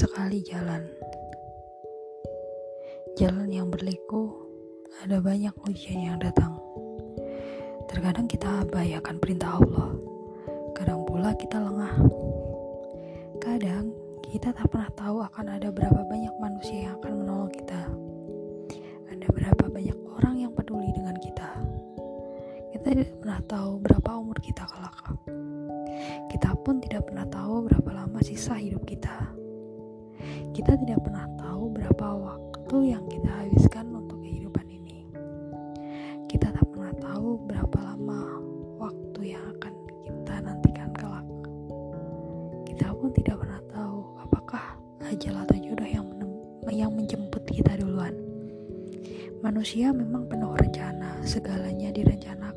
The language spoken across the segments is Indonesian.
sekali jalan. Jalan yang berliku, ada banyak ujian yang datang. Terkadang kita abai akan perintah Allah, kadang pula kita lengah. Kadang kita tak pernah tahu akan ada berapa banyak manusia yang akan menolong kita. Ada berapa banyak orang yang peduli dengan kita. Kita tidak pernah tahu berapa umur kita kelak. Kita pun tidak pernah tahu berapa lama sisa hidup kita. Kita tidak pernah tahu berapa waktu yang kita habiskan untuk kehidupan ini. Kita tak pernah tahu berapa lama waktu yang akan kita nantikan kelak. Kita pun tidak pernah tahu apakah ajal atau jodoh yang yang menjemput kita duluan. Manusia memang penuh rencana, segalanya direncanakan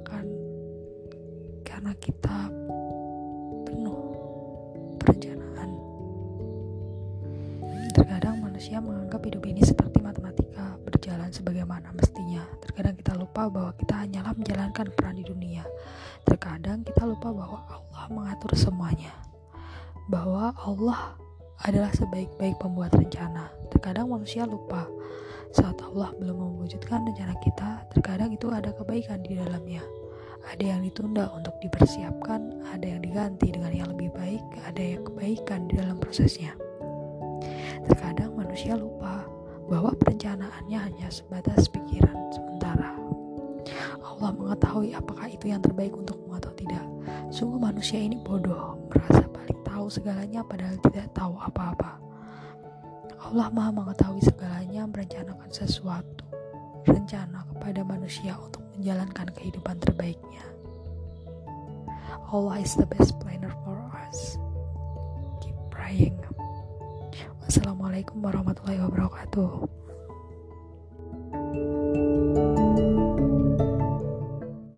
Terkadang manusia menganggap hidup ini seperti matematika, berjalan sebagaimana mestinya. Terkadang kita lupa bahwa kita hanyalah menjalankan peran di dunia. Terkadang kita lupa bahwa Allah mengatur semuanya. Bahwa Allah adalah sebaik-baik pembuat rencana. Terkadang manusia lupa saat Allah belum mewujudkan rencana kita, terkadang itu ada kebaikan di dalamnya. Ada yang ditunda untuk dipersiapkan, ada yang diganti dengan yang lebih baik, ada yang kebaikan di dalam prosesnya. Terkadang manusia lupa bahwa perencanaannya hanya sebatas pikiran sementara. Allah mengetahui apakah itu yang terbaik untukmu atau tidak. Sungguh manusia ini bodoh, merasa paling tahu segalanya padahal tidak tahu apa-apa. Allah maha mengetahui segalanya merencanakan sesuatu, rencana kepada manusia untuk menjalankan kehidupan terbaiknya. Allah is the best planner for us. Keep praying. Assalamualaikum warahmatullahi wabarakatuh.